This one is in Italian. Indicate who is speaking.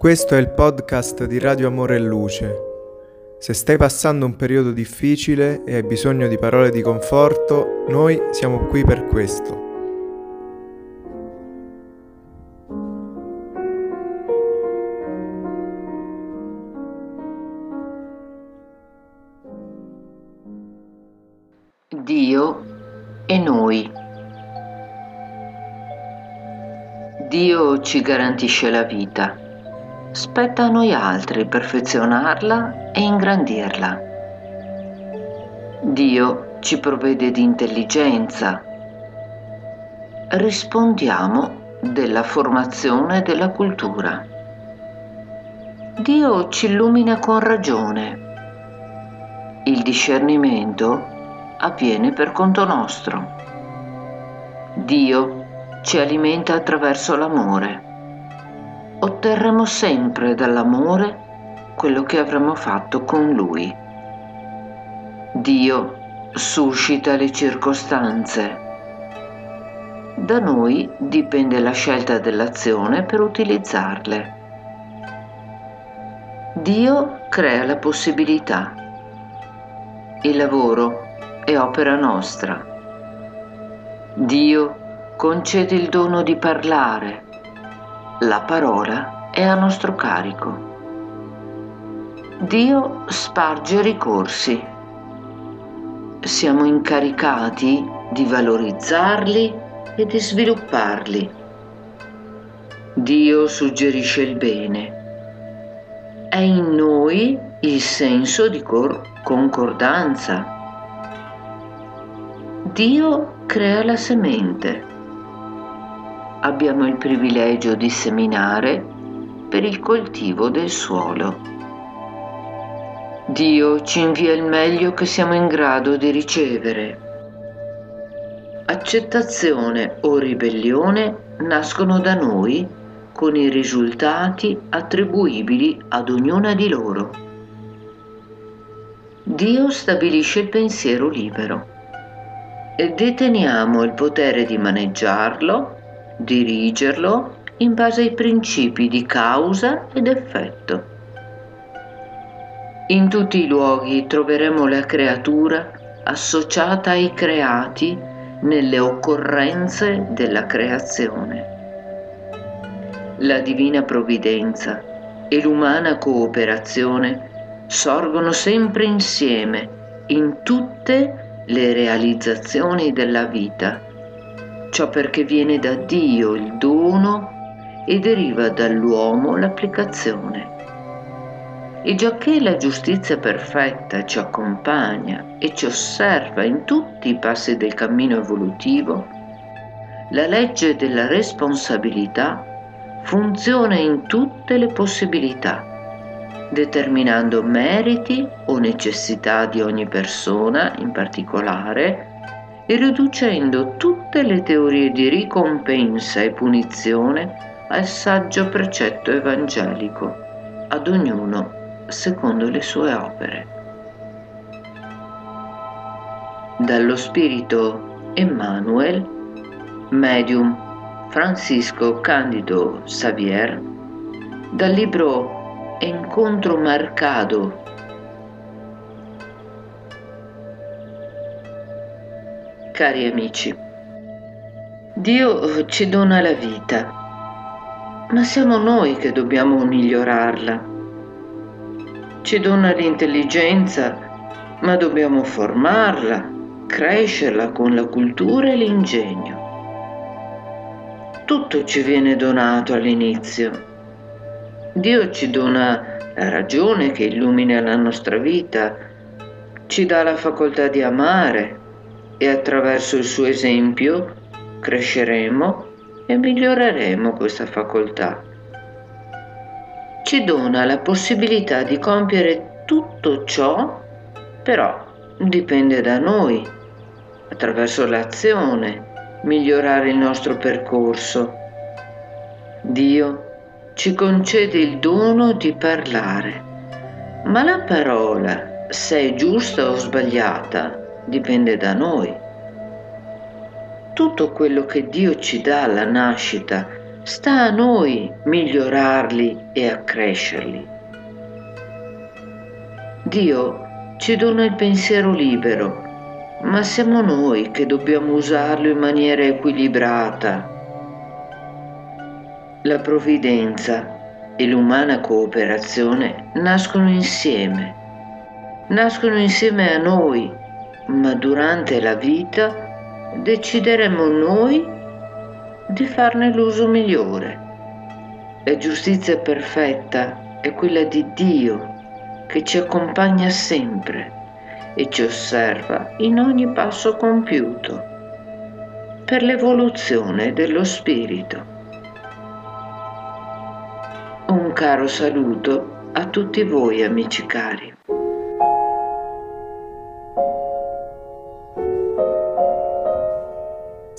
Speaker 1: Questo è il podcast di Radio Amore e Luce. Se stai passando un periodo difficile e hai bisogno di parole di conforto, noi siamo qui per questo.
Speaker 2: Dio e noi. Dio ci garantisce la vita Spetta a noi altri perfezionarla e ingrandirla. Dio ci provvede di intelligenza. Rispondiamo della formazione della cultura. Dio ci illumina con ragione. Il discernimento avviene per conto nostro. Dio ci alimenta attraverso l'amore otterremo sempre dall'amore quello che avremo fatto con Lui. Dio suscita le circostanze. Da noi dipende la scelta dell'azione per utilizzarle. Dio crea la possibilità. Il lavoro è opera nostra. Dio concede il dono di parlare la parola è a nostro carico. Dio sparge ricorsi. Siamo incaricati di valorizzarli e di svilupparli. Dio suggerisce il bene. È in noi il senso di cor- concordanza. Dio crea la semente abbiamo il privilegio di seminare per il coltivo del suolo. Dio ci invia il meglio che siamo in grado di ricevere. Accettazione o ribellione nascono da noi con i risultati attribuibili ad ognuna di loro. Dio stabilisce il pensiero libero e deteniamo il potere di maneggiarlo dirigerlo in base ai principi di causa ed effetto. In tutti i luoghi troveremo la creatura associata ai creati nelle occorrenze della creazione. La divina provvidenza e l'umana cooperazione sorgono sempre insieme in tutte le realizzazioni della vita ciò perché viene da Dio il dono e deriva dall'uomo l'applicazione. E giacché la giustizia perfetta ci accompagna e ci osserva in tutti i passi del cammino evolutivo, la legge della responsabilità funziona in tutte le possibilità, determinando meriti o necessità di ogni persona in particolare e riducendo tutte le teorie di ricompensa e punizione al saggio precetto evangelico, ad ognuno secondo le sue opere. Dallo spirito Emmanuel, medium Francisco Candido Xavier, dal libro Encontro marcado Cari amici, Dio ci dona la vita, ma siamo noi che dobbiamo migliorarla. Ci dona l'intelligenza, ma dobbiamo formarla, crescerla con la cultura e l'ingegno. Tutto ci viene donato all'inizio. Dio ci dona la ragione che illumina la nostra vita, ci dà la facoltà di amare, e attraverso il suo esempio cresceremo e miglioreremo questa facoltà. Ci dona la possibilità di compiere tutto ciò, però dipende da noi, attraverso l'azione, migliorare il nostro percorso. Dio ci concede il dono di parlare, ma la parola, se è giusta o sbagliata, dipende da noi. Tutto quello che Dio ci dà alla nascita sta a noi migliorarli e accrescerli. Dio ci dona il pensiero libero, ma siamo noi che dobbiamo usarlo in maniera equilibrata. La provvidenza e l'umana cooperazione nascono insieme, nascono insieme a noi, ma durante la vita decideremo noi di farne l'uso migliore. La giustizia perfetta è quella di Dio che ci accompagna sempre e ci osserva in ogni passo compiuto per l'evoluzione dello spirito. Un caro saluto a tutti voi amici cari.